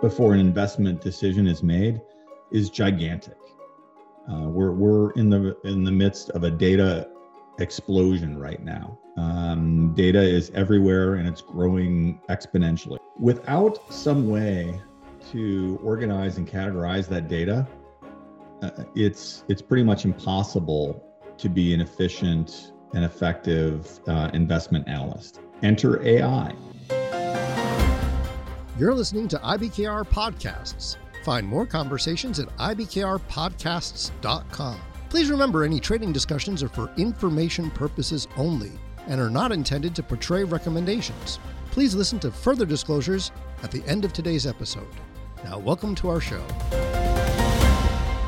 before an investment decision is made is gigantic. Uh, we're we're in the in the midst of a data explosion right now. Um, data is everywhere and it's growing exponentially. Without some way to organize and categorize that data, uh, it's it's pretty much impossible to be an efficient and effective uh, investment analyst. Enter AI. You're listening to IBKR Podcasts. Find more conversations at ibkrpodcasts.com. Please remember any trading discussions are for information purposes only and are not intended to portray recommendations. Please listen to further disclosures at the end of today's episode. Now, welcome to our show.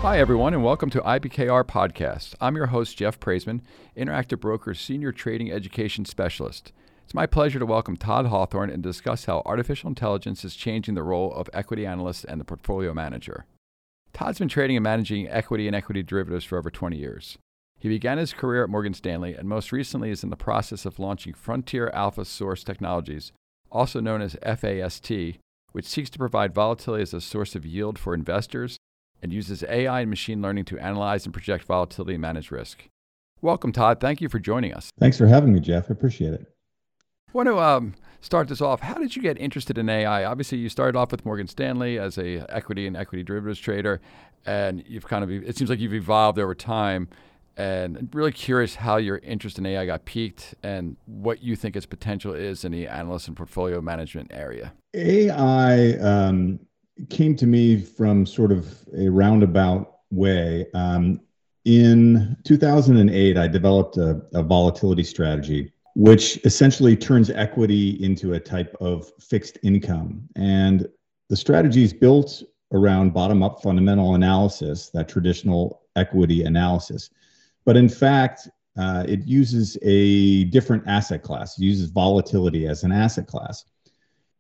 Hi, everyone, and welcome to IBKR Podcast. I'm your host, Jeff Praissman, Interactive Broker's Senior Trading Education Specialist. It's my pleasure to welcome Todd Hawthorne and discuss how artificial intelligence is changing the role of equity analyst and the portfolio manager. Todd's been trading and managing equity and equity derivatives for over 20 years. He began his career at Morgan Stanley and most recently is in the process of launching Frontier Alpha Source Technologies, also known as FAST, which seeks to provide volatility as a source of yield for investors and uses AI and machine learning to analyze and project volatility and manage risk. Welcome, Todd. Thank you for joining us. Thanks for having me, Jeff. I appreciate it. I want to um, start this off. How did you get interested in AI? Obviously, you started off with Morgan Stanley as a equity and equity derivatives trader, and you've kind of it seems like you've evolved over time. And I'm really curious how your interest in AI got peaked and what you think its potential is in the analyst and portfolio management area. AI um, came to me from sort of a roundabout way. Um, in 2008, I developed a, a, volatility strategy, which essentially turns equity into a type of fixed income. And the strategy is built around bottom up fundamental analysis, that traditional equity analysis. But in fact, uh, it uses a different asset class, it uses volatility as an asset class.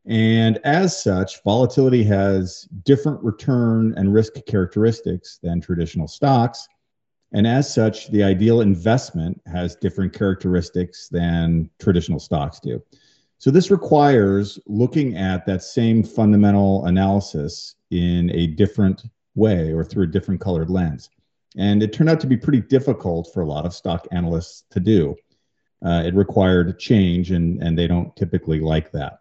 And as such, volatility has different return and risk characteristics than traditional stocks. And as such, the ideal investment has different characteristics than traditional stocks do. So, this requires looking at that same fundamental analysis in a different way or through a different colored lens. And it turned out to be pretty difficult for a lot of stock analysts to do. Uh, it required change, and, and they don't typically like that.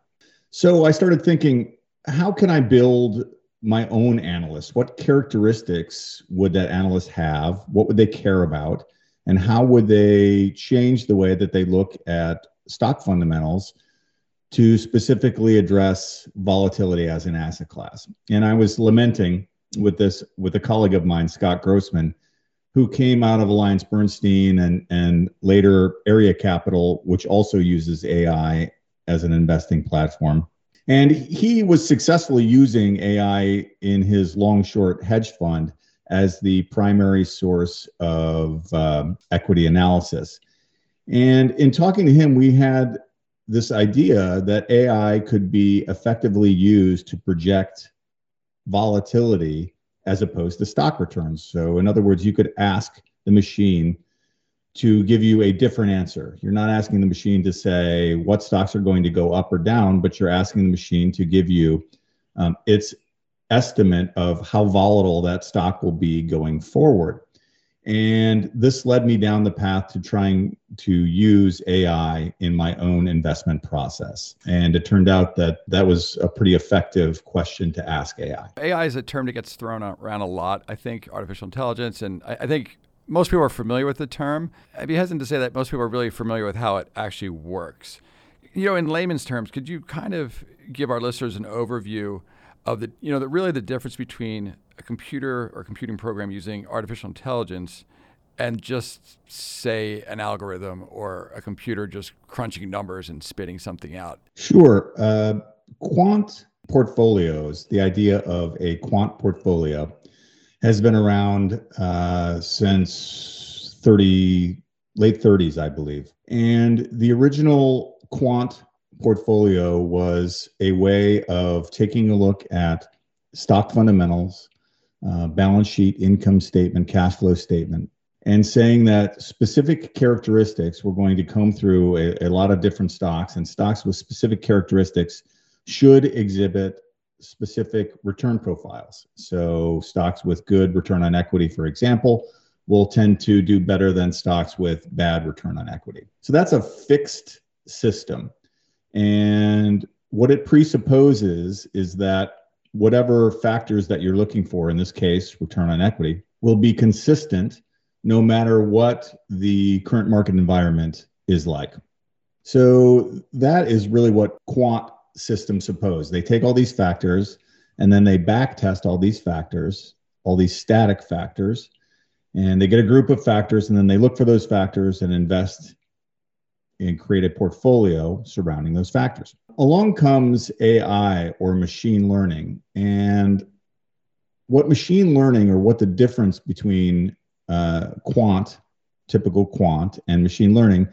So I started thinking, how can I build my own analyst? What characteristics would that analyst have? What would they care about? And how would they change the way that they look at stock fundamentals to specifically address volatility as an asset class? And I was lamenting with this with a colleague of mine, Scott Grossman, who came out of Alliance Bernstein and and later Area Capital, which also uses AI as an investing platform. And he was successfully using AI in his long short hedge fund as the primary source of um, equity analysis. And in talking to him, we had this idea that AI could be effectively used to project volatility as opposed to stock returns. So, in other words, you could ask the machine to give you a different answer. You're not asking the machine to say what stocks are going to go up or down, but you're asking the machine to give you um, its estimate of how volatile that stock will be going forward. And this led me down the path to trying to use AI in my own investment process. And it turned out that that was a pretty effective question to ask AI. AI is a term that gets thrown around a lot. I think artificial intelligence, and I, think most people are familiar with the term. I'd be hesitant to say that most people are really familiar with how it actually works. You know, in layman's terms, could you kind of give our listeners an overview of the, you know, the, really the difference between a computer or computing program using artificial intelligence and just say an algorithm or a computer just crunching numbers and spitting something out? Sure. Uh, quant portfolios, the idea of a quant portfolio has been around uh, since 30 late 30s i believe. And the original quant portfolio was a way of taking a look at stock fundamentals uh, balance sheet income statement cash flow statement and saying that specific characteristics were going to come through a, a lot of different stocks and stocks with specific characteristics should exhibit specific return profiles. So, stocks with good return on equity, for example, will tend to do better than stocks with bad return on equity. So, that's a fixed system. And what it presupposes is that whatever factors that you're looking for, in this case, return on equity, will be consistent no matter what the current market environment is like. So that is really what quant systems suppose. They take all these factors and then they back test all these factors, all these static factors, and they get a group of factors and then they look for those factors and invest and create a portfolio surrounding those factors. Along comes AI or machine learning. And what machine learning or what the difference between uh, quant, typical quant, and machine learning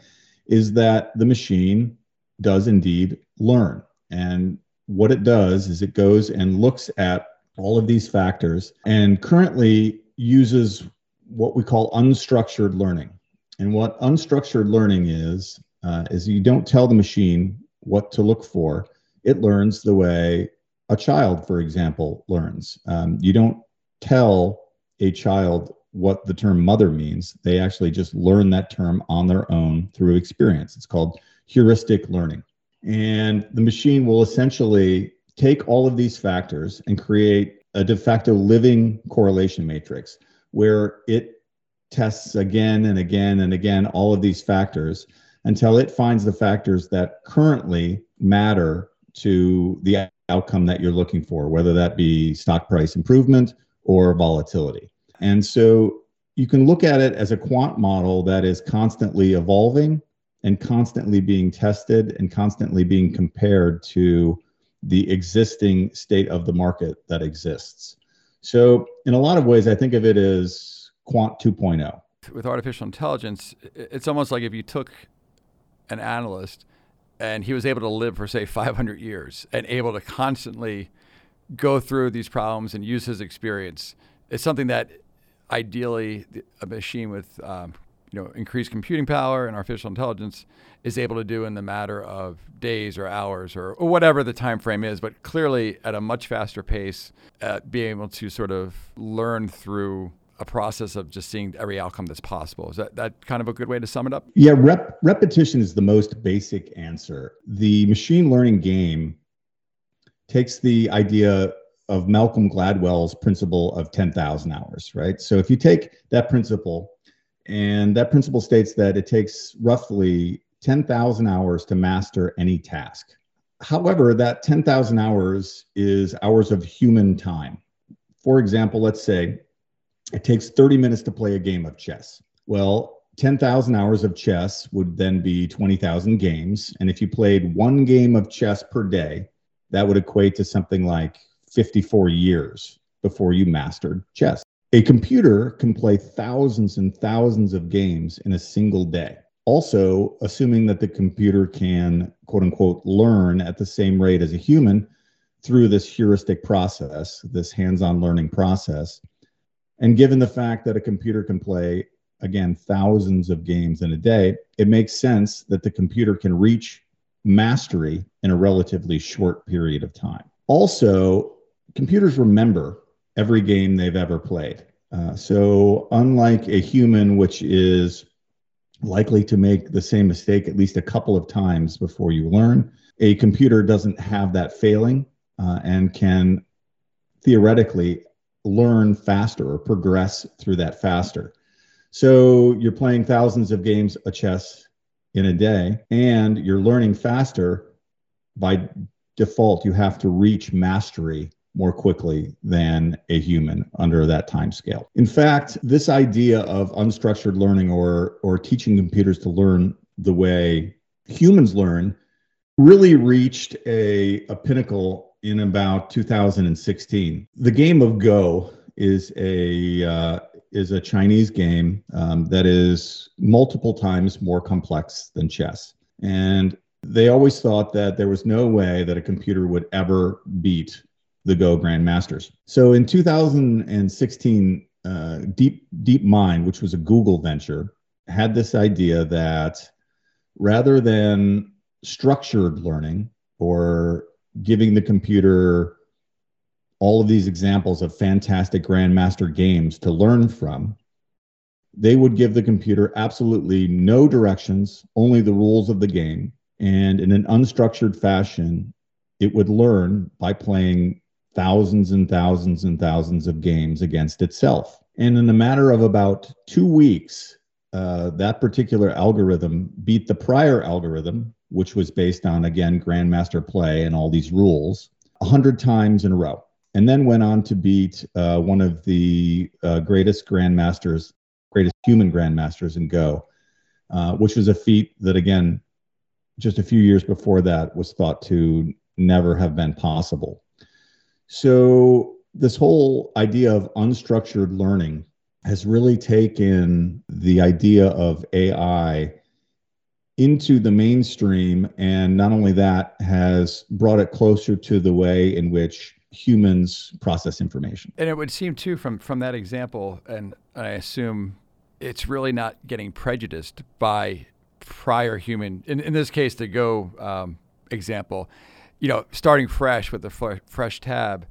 is that the machine does indeed learn. And what it does is it goes and looks at all of these factors and currently uses what we call unstructured learning. And what unstructured learning is, uh, is you don't tell the machine what to look for. It learns the way a child, for example, learns. Um, you don't tell a child what the term mother means. They actually just learn that term on their own through experience. It's called heuristic learning. And the machine will essentially take all of these factors and create a de facto living correlation matrix where it tests again and again and again all of these factors until it finds the factors that currently matter to the outcome that you're looking for, whether that be stock price improvement or volatility. And so you can look at it as a quant model that is constantly evolving and constantly being tested and constantly being compared to the existing state of the market that exists. So, in a lot of ways, I think of it as quant 2.0. With artificial intelligence, it's almost like if you took an analyst and he was able to live for, say, 500 years and able to constantly go through these problems and use his experience. It's something that ideally a machine with um, you know increased computing power and artificial intelligence is able to do in the matter of days or hours or, or whatever the time frame is but clearly at a much faster pace at being able to sort of learn through a process of just seeing every outcome that's possible. Is that, that kind of a good way to sum it up? Yeah rep- repetition is the most basic answer. The machine learning game takes the idea of Malcolm Gladwell's principle of 10,000 hours, right? So if you take that principle, and that principle states that it takes roughly 10,000 hours to master any task. However, that 10,000 hours is hours of human time. For example, let's say it takes 30 minutes to play a game of chess. Well, 10,000 hours of chess would then be 20,000 games. And if you played one game of chess per day, that would equate to something like 54 years before you mastered chess. A computer can play thousands and thousands of games in a single day. Also, assuming that the computer can, quote unquote, learn at the same rate as a human through this heuristic process, this hands on learning process. And given the fact that a computer can play, again, thousands of games in a day, it makes sense that the computer can reach mastery in a relatively short period of time. Also, computers remember every game they've ever played. Uh, so, unlike a human, which is likely to make the same mistake at least a couple of times before you learn, a computer doesn't have that failing uh, and can theoretically learn faster or progress through that faster. So, you're playing thousands of games of chess in a day and you're learning faster by default you have to reach mastery more quickly than a human under that time scale. In fact, this idea of unstructured learning or or teaching computers to learn the way humans learn really reached a, a pinnacle in about 2016. The game of Go is a uh, is a Chinese game um, that is multiple times more complex than chess, and they always thought that there was no way that a computer would ever beat the Go Grandmasters. So in 2016, uh, Deep DeepMind, which was a Google venture, had this idea that rather than structured learning or giving the computer all of these examples of fantastic grandmaster games to learn from, they would give the computer absolutely no directions, only the rules of the game. And in an unstructured fashion, it would learn by playing thousands and thousands and thousands of games against itself. And in a matter of about two weeks, uh, that particular algorithm beat the prior algorithm, which was based on, again, grandmaster play and all these rules, 100 times in a row. And then went on to beat uh, one of the uh, greatest grandmasters, greatest human grandmasters in Go, uh, which was a feat that, again, just a few years before that was thought to never have been possible. So, this whole idea of unstructured learning has really taken the idea of AI into the mainstream. And not only that, has brought it closer to the way in which humans process information. And it would seem, too, from, from that example, and I assume it's really not getting prejudiced by prior human, in, in this case, the Go um, example, you know, starting fresh with a fresh tab,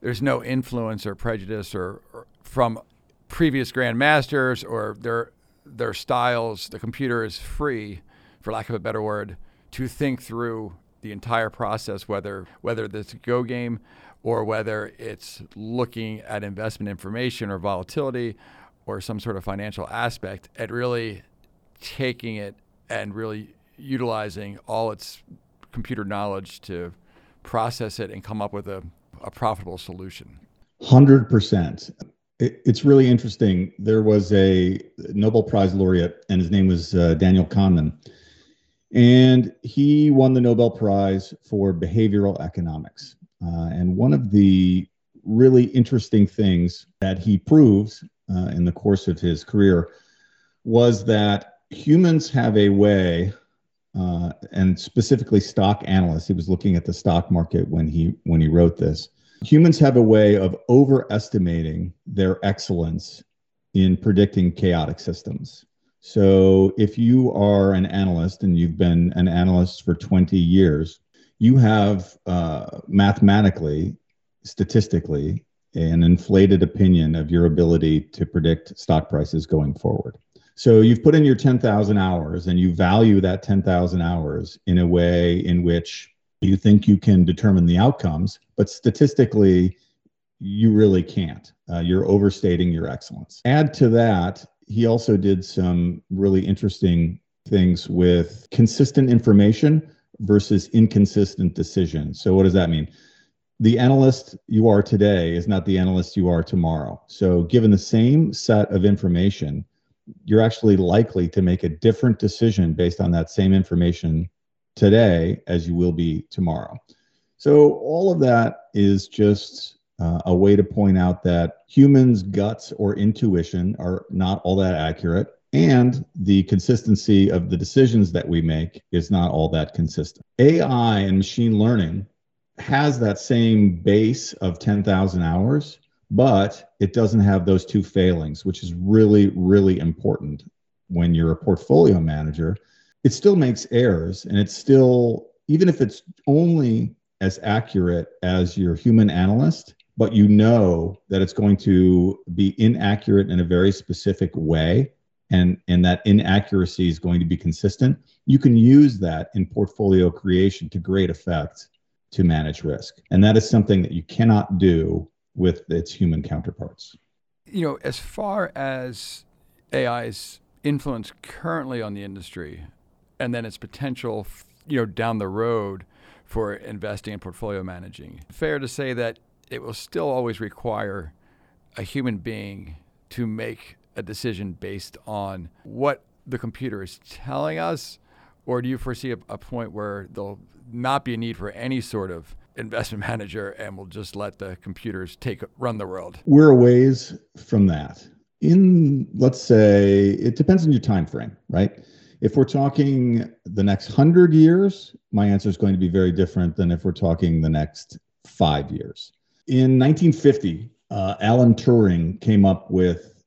there's no influence or prejudice or, or from previous grandmasters or their their styles. The computer is free, for lack of a better word, to think through the entire process, whether whether it's a Go game or whether it's looking at investment information or volatility or some sort of financial aspect, at really taking it and really utilizing all its computer knowledge to process it and come up with a, a profitable solution. 100%. it's really interesting. There was a Nobel Prize laureate, and his name was uh, Daniel Kahneman. And he won the Nobel Prize for behavioral economics. Uh, and one of the really interesting things that he proves uh, in the course of his career was that humans have a way uh, and specifically stock analysts. He was looking at the stock market when he when he wrote this. Humans have a way of overestimating their excellence in predicting chaotic systems. So if you are an analyst and you've been an analyst for 20 years, you have uh, mathematically, statistically, an inflated opinion of your ability to predict stock prices going forward. So you've put in your 10,000 hours and you value that 10,000 hours in a way in which you think you can determine the outcomes, but statistically, you really can't. Uh, you're overstating your excellence. Add to that, he also did some really interesting things with consistent information versus inconsistent decisions. So, what does that mean? The analyst you are today is not the analyst you are tomorrow. So, given the same set of information, you're actually likely to make a different decision based on that same information today as you will be tomorrow. So, all of that is just uh, a way to point out that humans' guts or intuition are not all that accurate, and the consistency of the decisions that we make is not all that consistent. AI and machine learning has that same base of 10,000 hours, but it doesn't have those two failings, which is really, really important when you're a portfolio manager. It still makes errors, and it's still, even if it's only as accurate as your human analyst, but you know that it's going to be inaccurate in a very specific way and and that inaccuracy is going to be consistent you can use that in portfolio creation to great effect to manage risk and that is something that you cannot do with its human counterparts. You know, as far as AI's influence currently on the industry and then its potential, you know, down the road for investing and portfolio managing, fair to say that it will still always require a human being to make a decision based on what the computer is telling us? Or do you foresee a, a point where there'll not be a need for any sort of investment manager and we'll just let the computers take run the world? We're a ways from that. In let's say it depends on your time frame, right? If we're talking the next 100 years, my answer is going to be very different than if we're talking the next 5 years. In 1950, uh, Alan Turing came up with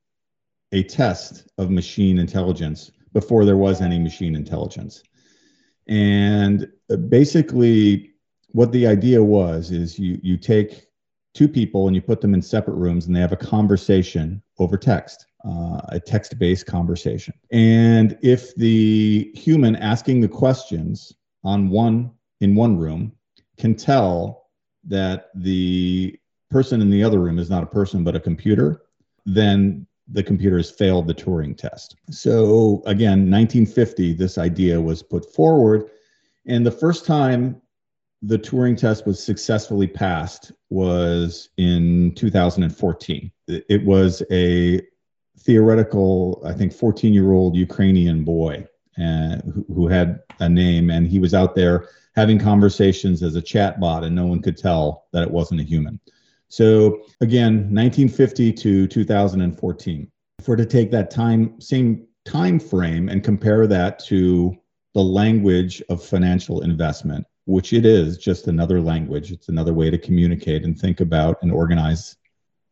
a test of machine intelligence before there was any machine intelligence. And uh, basically, what the idea was is you you take two people and you put them in separate rooms and they have a conversation over text, uh, a text based conversation. And if the human asking the questions on one in one room can tell that the person in the other room is not a person but a computer, then the computer has failed the Turing test. So again, 1950, this idea was put forward. And the first time the Turing test was successfully passed was in 2014. It was a theoretical, I think, 14 year old Ukrainian boy uh, who, who had a name, and he was out there having conversations as a chatbot, and no one could tell that it wasn't a human. So again, 1950 to 2014. If we're to take that time, same time frame, and compare that to the language of financial investment, which it is just another language. It's another way to communicate and think about and organize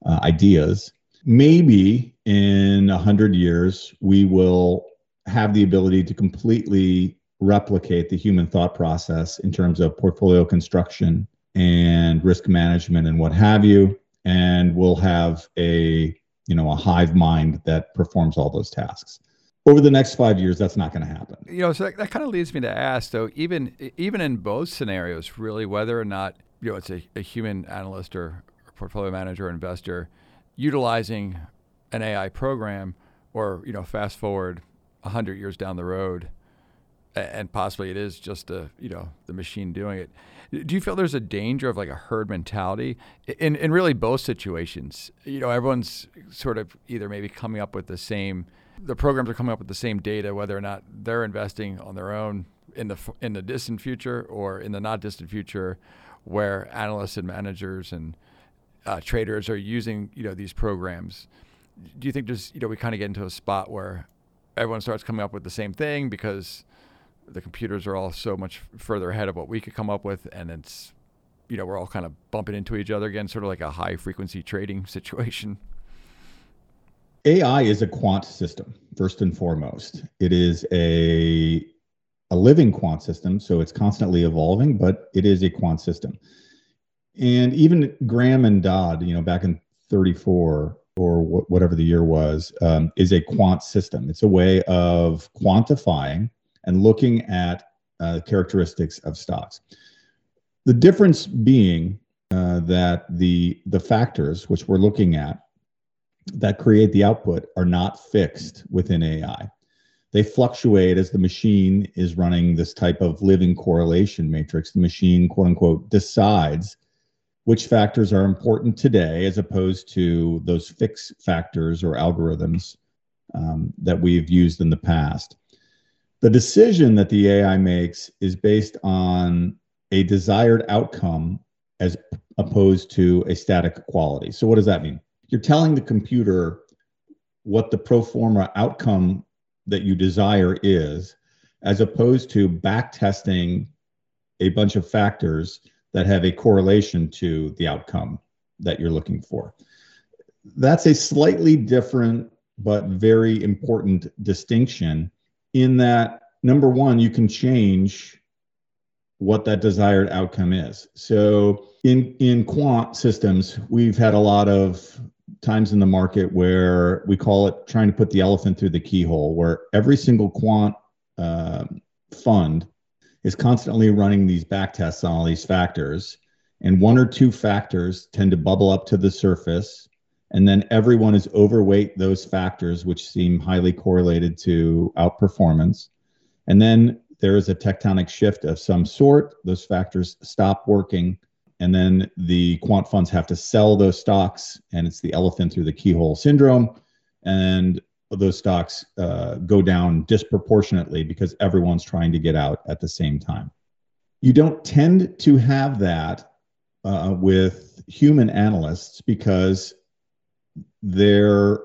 uh, ideas. Maybe in a hundred years, we will have the ability to completely replicate the human thought process in terms of portfolio construction and risk management and what have you and we'll have a you know a hive mind that performs all those tasks over the next five years that's not going to happen. You know so that, that kind of leads me to ask though even even in both scenarios really whether or not you know it's a, a human analyst or, or portfolio manager or investor utilizing an ai program or you know fast forward 100 years down the road and possibly it is just a you know the machine doing it do you feel there's a danger of like a herd mentality? In in really both situations you know everyone's sort of either maybe coming up with the same the programs are coming up with the same data whether or not they're investing on their own in the in the distant future or in the not distant future where analysts and managers and uh, traders are using you know these programs do you think there's you know we kind of get into a spot where everyone starts coming up with the same thing because the computers are all so much further ahead of what we could come up with, and it's you know we're all kind of bumping into each other again, sort of like a high frequency trading situation. AI is a quant system first and foremost. It is a a living quant system, so it's constantly evolving, but it is a quant system. And even Graham and Dodd, you know, back in 34 or whatever the year was, um, is a quant system. It's a way of quantifying and looking at uh, characteristics of stocks. The difference being uh, that the the factors which we're looking at that create the output are not fixed within AI. They fluctuate as the machine is running this type of living correlation matrix. The machine, quote unquote, decides which factors are important today as opposed to those fixed factors or algorithms um, that we've used in the past the decision that the AI makes is based on a desired outcome as opposed to a static quality. So, what does that mean? You're telling the computer what the pro forma outcome that you desire is, as opposed to back testing a bunch of factors that have a correlation to the outcome that you're looking for. That's a slightly different but very important distinction in that number one, you can change what that desired outcome is. So in in quant systems, we've had a lot of times in the market where we call it trying to put the elephant through the keyhole, where every single quant uh, fund is constantly running these back tests on all these factors, and one or two factors tend to bubble up to the surface. And then everyone is overweight those factors which seem highly correlated to outperformance. And then there is a tectonic shift of some sort. Those factors stop working and then the quant funds have to sell those stocks and it's the elephant through the keyhole syndrome. And those stocks uh, go down disproportionately because everyone's trying to get out at the same time. You don't tend to have that uh, with human analysts because their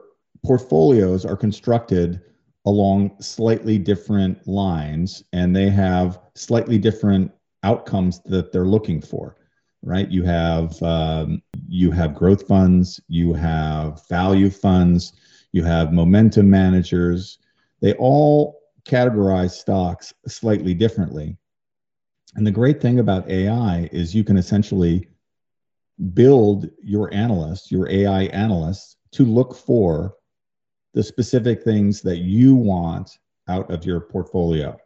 portfolios are constructed along slightly different lines and they have slightly different outcomes that they're looking for right? You have um, you have growth funds you have value funds you have momentum managers. They all categorize stocks slightly differently. And the great thing about ai is you can essentially build your analyst, your AI analyst, to look for the specific things that you want out of your portfolio.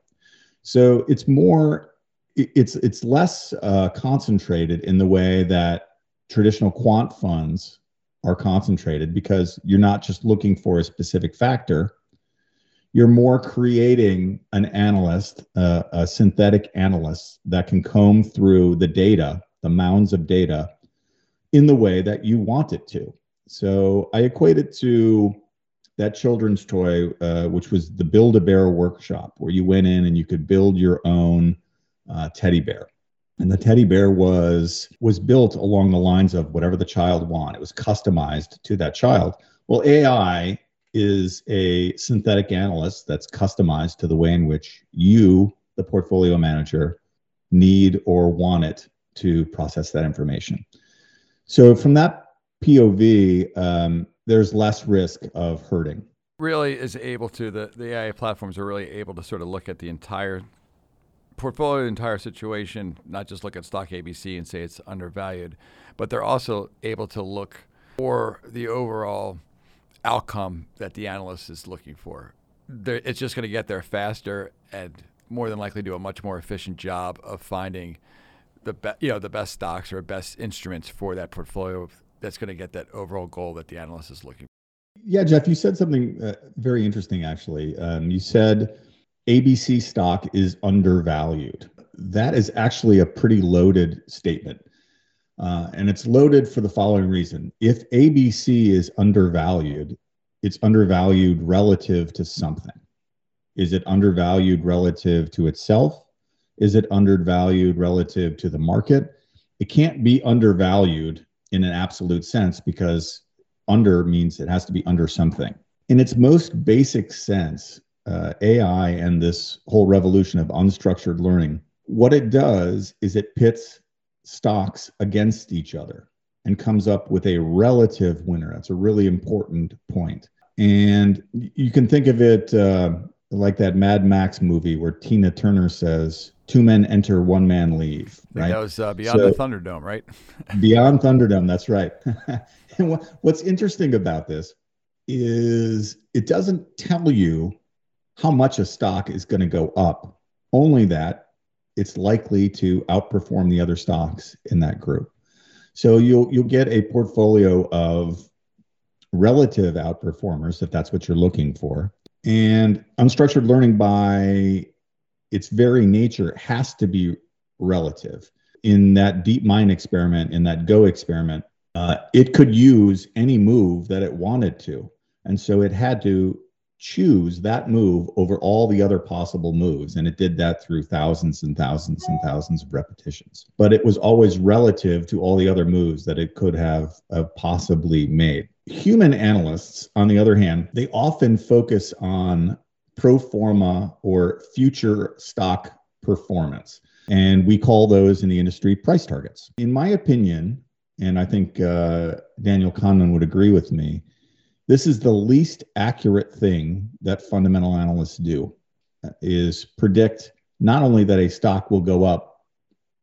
So it's more, it's it's less uh, concentrated in the way that traditional quant funds are concentrated because you're not just looking for a specific factor. You're more creating an analyst, uh, a synthetic analyst that can comb through the data, the mounds of data, in the way that you want it to. So I equate it to that children's toy, uh, which was the Build a Bear workshop, where you went in and you could build your own uh, teddy bear. And the teddy bear was was built along the lines of whatever the child wanted. It was customized to that child. Well, AI is a synthetic analyst that's customized to the way in which you, the portfolio manager, need or want it to process that information. So from that POV, um, there's less risk of hurting. Really is able to the the AI platforms are really able to sort of look at the entire portfolio, the entire situation, not just look at stock ABC and say it's undervalued, but they're also able to look for the overall outcome that the analyst is looking for. They're, it's just going to get there faster and more than likely do a much more efficient job of finding the be- you know the best stocks or best instruments for that portfolio that's going to get that overall goal that the analyst is looking for. Yeah, Jeff, you said something uh, very interesting actually. Um, you said ABC stock is undervalued. That is actually a pretty loaded statement. Uh, and it's loaded for the following reason. If ABC is undervalued, it's undervalued relative to something. Is it undervalued relative to itself? Is it undervalued relative to the market? It can't be undervalued in an absolute sense because under means it has to be under something. In its most basic sense, uh, AI and this whole revolution of unstructured learning, what it does is it pits stocks against each other and comes up with a relative winner. That's a really important point. And you can think of it uh, like that Mad Max movie where Tina Turner says, two men enter, one man leave. Right. That was uh, Beyond so, the Thunderdome, right? beyond Thunderdome. That's right. and what, what's interesting about this is it doesn't tell you how much a stock is going to go up, only that it's likely to outperform the other stocks in that group. So you'll you'll get a portfolio of relative outperformers if that's what you're looking for. And unstructured learning by its very nature has to be relative. In that deep mind experiment, in that Go experiment, uh, it could use any move that it wanted to. And so it had to choose that move over all the other possible moves. And it did that through thousands and thousands and thousands of repetitions. But it was always relative to all the other moves that it could have uh, possibly made. Human analysts, on the other hand, they often focus on pro forma or future stock performance. And we call those in the industry price targets. In my opinion, and I think uh, Daniel Kahneman would agree with me, this is the least accurate thing that fundamental analysts do is predict not only that a stock will go up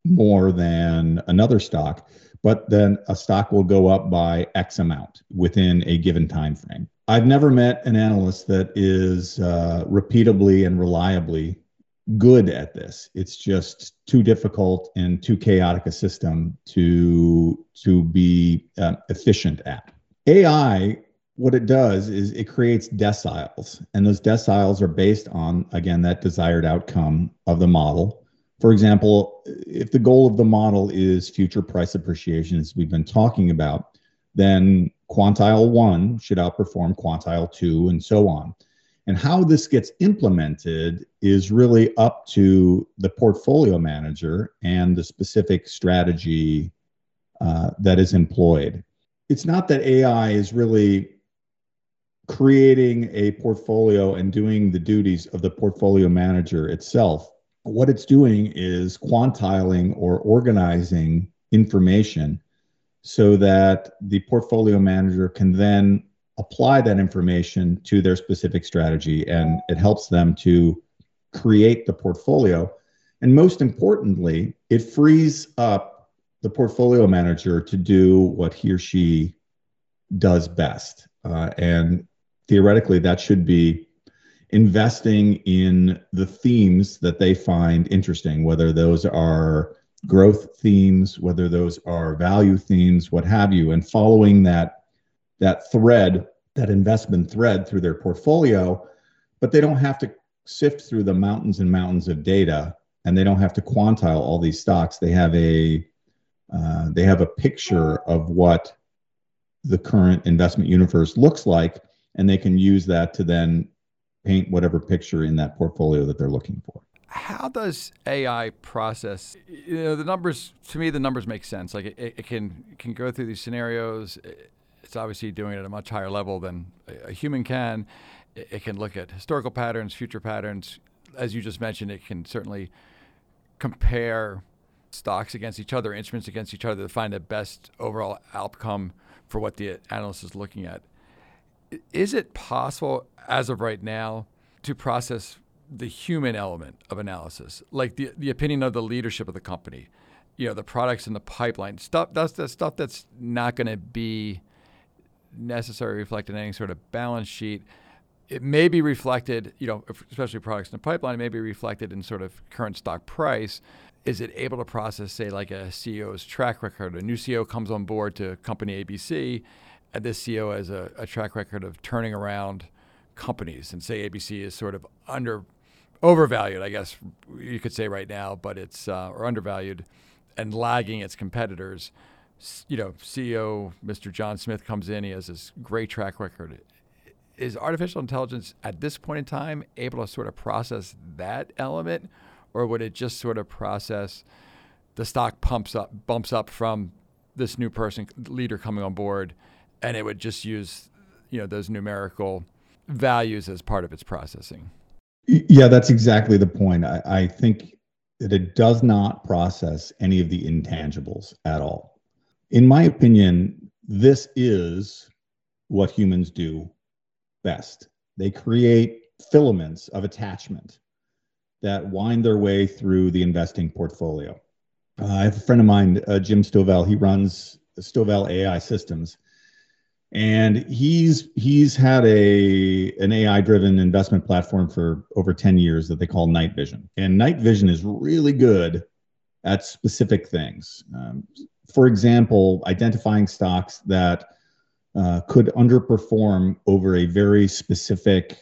more than another stock but then a stock will go up by x amount within a given time frame i've never met an analyst that is uh, repeatably and reliably good at this. It's just too difficult and too chaotic a system to to be uh, efficient at. Ai what it does is it creates deciles and those deciles are based on again that desired outcome of the model. For example if the goal of the model is future price appreciation as we've been talking about then quantile 1 should outperform quantile 2 and so on. And how this gets implemented is really up to the portfolio manager and the specific strategy uh, that is employed. It's not that ai is really creating a portfolio and doing the duties of the portfolio manager itself. What it's doing is quantiling or organizing information so that the portfolio manager can then apply that information to their specific strategy and it helps them to create the portfolio. And most importantly, it frees up the portfolio manager to do what he or she does best. Uh, and theoretically, that should be investing in the themes that they find interesting, whether those are growth themes, whether those are value themes, what have you, and following that that thread, that investment thread through their portfolio, but they don't have to sift through the mountains and mountains of data and they don't have to quantile all these stocks. They have a uh, they have a picture of what the current investment universe looks like, and they can use that to then paint whatever picture in that portfolio that they're looking for. How does AI process? You know, the numbers to me, the numbers make sense. Like it, it can it can go through these scenarios. It's obviously doing it at a much higher level than a human can. It can look at historical patterns, future patterns. As you just mentioned, it can certainly compare stocks against each other, instruments against each other to find the best overall outcome for what the analyst is looking at. Is it possible, as of right now, to process the human element of analysis, like the, the opinion of the leadership of the company, you know, the products in the pipeline, stuff that's the stuff that's not going to be necessarily reflected in any sort of balance sheet. It may be reflected, you know, especially products in the pipeline, it may be reflected in sort of current stock price. Is it able to process, say, like a CEO's track record? A new CEO comes on board to company ABC, this CEO has a, a track record of turning around companies, and say ABC is sort of under overvalued, I guess you could say right now, but it's uh, or undervalued and lagging its competitors you know, CEO Mr. John Smith comes in. He has this great track record. Is artificial intelligence at this point in time able to sort of process that element, or would it just sort of process the stock pumps up, bumps up from this new person leader coming on board, and it would just use, you know, those numerical values as part of its processing? Yeah, that's exactly the point. I, I think that it does not process any of the intangibles at all in my opinion, this is what humans do best. They create filaments of attachment that wind their way through the investing portfolio. Uh, I have a friend of mine, uh, Jim Stovell. He runs Stovell AI Systems, and he's he's had a an AI driven investment platform for over 10 years that they call Night Vision. And Night Vision is really good at specific things. Um, for example, identifying stocks that uh, could underperform over a very specific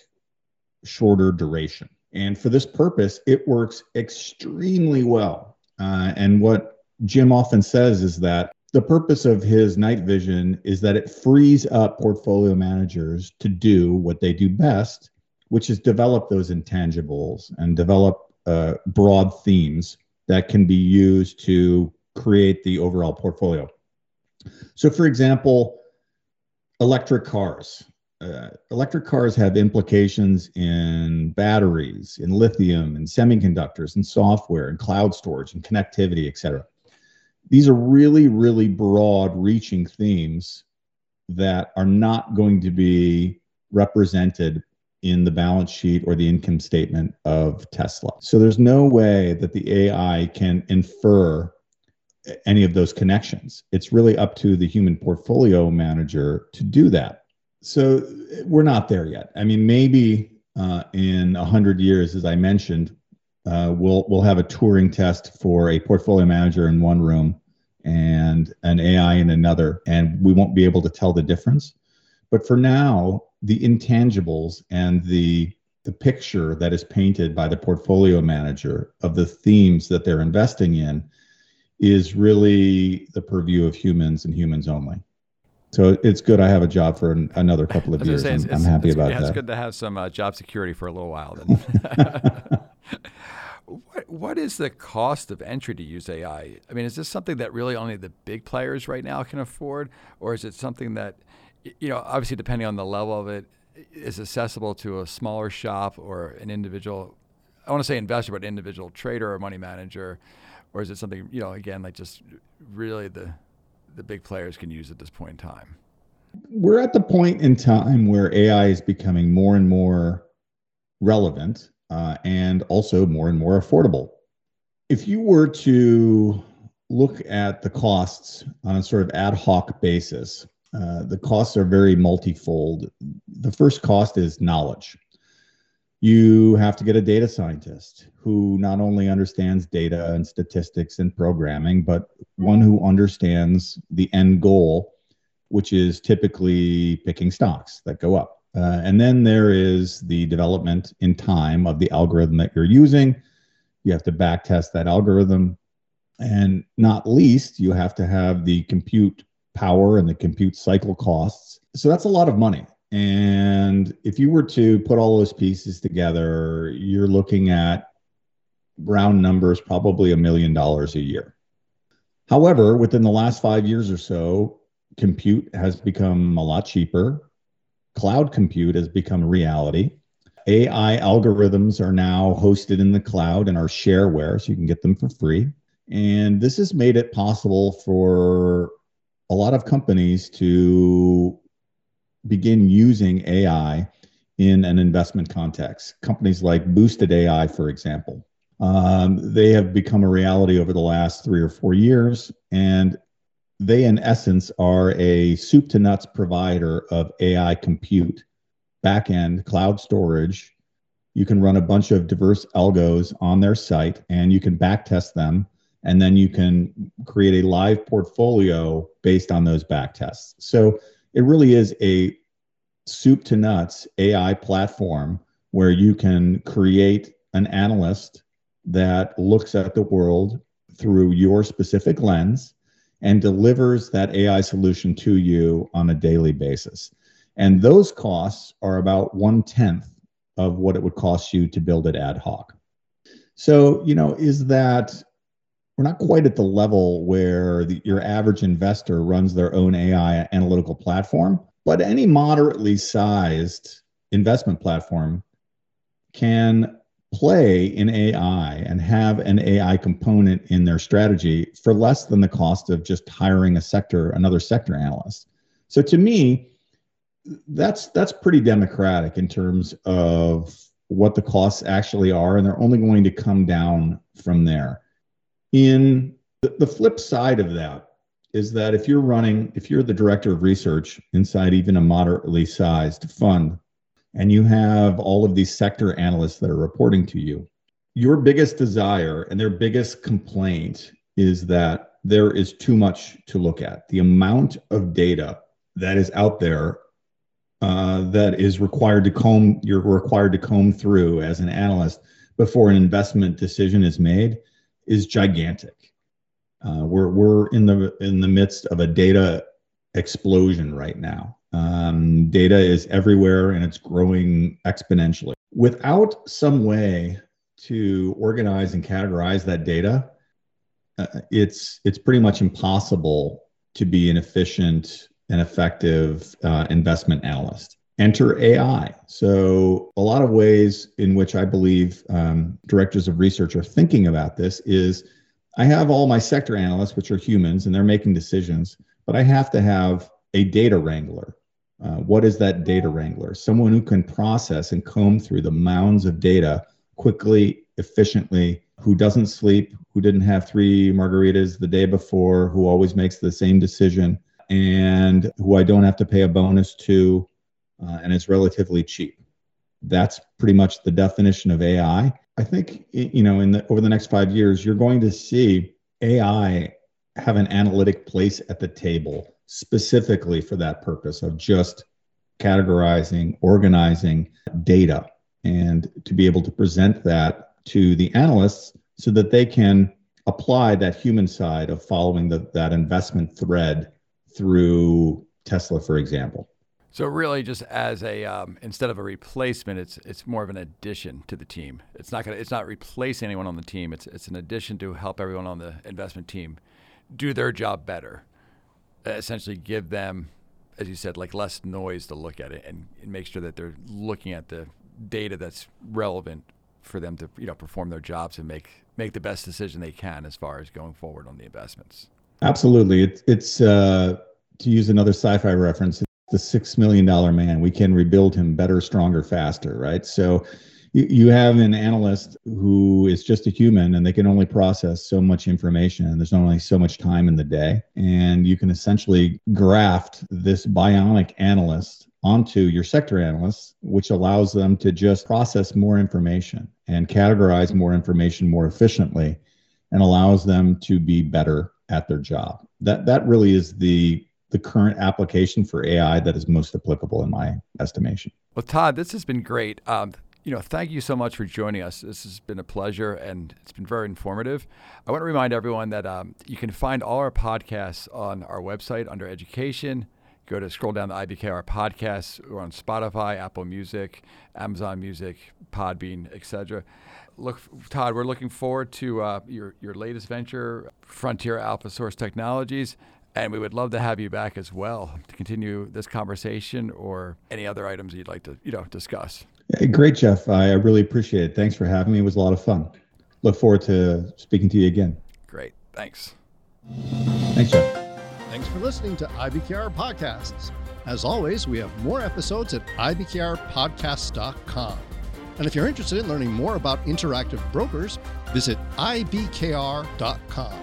shorter duration. And for this purpose, it works extremely well. Uh, and what Jim often says is that the purpose of his night vision is that it frees up portfolio managers to do what they do best, which is develop those intangibles and develop uh, broad themes that can be used to create the overall portfolio. So, for example, electric cars. Uh, electric cars have implications in batteries, in lithium, in semiconductors, in software, in cloud storage, and connectivity, et cetera. These are really, really broad reaching themes that are not going to be represented in the balance sheet or the income statement of Tesla. So there's no way that the AI can infer any of those connections. It's really up to the human portfolio manager to do that. So we're not there yet. I mean, maybe uh, in a hundred years, as I mentioned, uh, we'll we'll have a Turing test for a portfolio manager in one room and an AI in another, and we won't be able to tell the difference. But for now, the intangibles and the the picture that is painted by the portfolio manager of the themes that they're investing in is really the purview of humans and humans only. So it's good. I have a job for an, another couple of years. Say, I'm, I'm, happy about yeah, that. It's good to have some uh, job security for a little while. Then. what, what is the cost of entry to use AI? I mean, is this something that really only the big players right now can afford, or is it something that, you know, obviously depending on the level of it, is accessible to a smaller shop or an individual? I want to say investor, but individual trader or money manager or is it something you know again like just really the the big players can use at this point in time? We're at the point in time where AI is becoming more and more relevant uh, and also more and more affordable. If you were to look at the costs on a sort of ad hoc basis, uh, the costs are very multifold. The first cost is knowledge. You have to get a data scientist who not only understands data and statistics and programming, but one who understands the end goal, which is typically picking stocks that go up. Uh, and then there is the development in time of the algorithm that you're using. You have to back test that algorithm. And not least, you have to have the compute power and the compute cycle costs. So that's a lot of money. And if you were to put all those pieces together, you're looking at round numbers, probably a million dollars a year. However, within the last five years or so, compute has become a lot cheaper. Cloud compute has become reality. AI algorithms are now hosted in the cloud and are shareware, so you can get them for free. And this has made it possible for a lot of companies to begin using AI in an investment context. Companies like Boosted AI, for example, um, they have become a reality over the last three or four years. And they, in essence, are a soup to nuts provider of AI compute, backend, cloud storage. You can run a bunch of diverse algos on their site and you can backtest them. And then you can create a live portfolio based on those backtests. So it really is a soup to nuts AI platform where you can create an analyst that looks at the world through your specific lens and delivers that AI solution to you on a daily basis. And those costs are about one tenth of what it would cost you to build it ad hoc. So, you know, is that we're not quite at the level where the, your average investor runs their own AI analytical platform, but any moderately sized investment platform can play in AI and have an AI component in their strategy for less than the cost of just hiring a sector, another sector analyst. So to me, that's that's pretty democratic in terms of what the costs actually are, and they're only going to come down from there. In the, the flip side of that is that if you're running, if you're the director of research inside even a moderately sized fund, and you have all of these sector analysts that are reporting to you, your biggest desire and their biggest complaint is that there is too much to look at. The amount of data that is out there uh, that is required to comb, you're required to comb through as an analyst before an investment decision is made is gigantic. Uh, we're we're in the in the midst of a data explosion right now. Um, data is everywhere and it's growing exponentially. Without some way to organize and categorize that data, uh, it's it's pretty much impossible to be an efficient and effective uh, investment analyst. Enter AI. So, a lot of ways in which I believe um, directors of research are thinking about this is I have all my sector analysts, which are humans, and they're making decisions, but I have to have a data wrangler uh, what is that data wrangler? Someone who can process and comb through the mounds of data quickly, efficiently, who doesn't sleep, who didn't have three margaritas the day before, who always makes the same decision, and who I don't have to pay a bonus to, uh, and it's relatively cheap. That's pretty much the definition of AI. I think you know in the over the next five years, you're going to see AI have an analytic place at the table specifically for that purpose of just categorizing, organizing data, and to be able to present that to the analysts so that they can apply that human side of following the, that investment thread through Tesla, for example. So really, just as a um, instead of a replacement, it's it's more of an addition to the team. It's not gonna it's not replacing anyone on the team. It's it's an addition to help everyone on the investment team do their job better essentially give them, as you said, like less noise to look at it and, and make sure that they're looking at the data that's relevant for them to you know perform their jobs and make make the best decision they can as far as going forward on the investments. Absolutely, it's it's uh, to use another sci-fi reference. The six million dollar man. We can rebuild him better, stronger, faster. Right. So, you, have an analyst who is just a human and they can only process so much information and there's only so much time in the day and you can essentially graft this bionic analyst onto your sector analysts which allows them to just process more information and categorize more information more efficiently and allows them to be better at their job that that really is the the current application for AI that is most applicable in my estimation. Well, Todd, this has been great. Um, you know, thank you so much for joining us. This has been a pleasure and it's been very informative. I want to remind everyone that um, you can find all our podcasts on our website under education. Go to scroll down the IBKR podcasts. We're on Spotify, Apple Music, Amazon Music, Podbean, etc. Look, Todd, we're looking forward to uh, your your latest venture, Frontier Alpha Source Technologies, and we would love to have you back as well to continue this conversation or any other items you'd like to you know discuss. Hey, great, Jeff. I really appreciate it. Thanks for having me. It was a lot of fun. Look forward to speaking to you again. Great. Thanks. Thanks, Jeff. Thanks for listening to IBKR Podcasts. As always, we have more episodes at ibkrpodcasts.com. And if you're interested in learning more about interactive brokers, visit ibkr.com.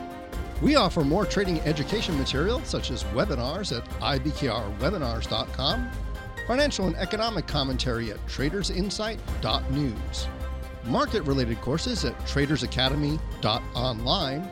We offer more trading education material, such as webinars at ibkrwebinars.com financial and economic commentary at tradersinsight.news, market related courses at tradersacademy.online,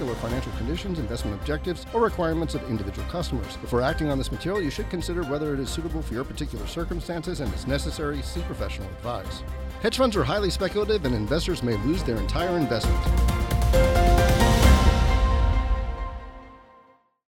particular financial conditions, investment objectives, or requirements of individual customers. Before acting on this material, you should consider whether it is suitable for your particular circumstances and, if necessary, seek professional advice. Hedge funds are highly speculative and investors may lose their entire investment.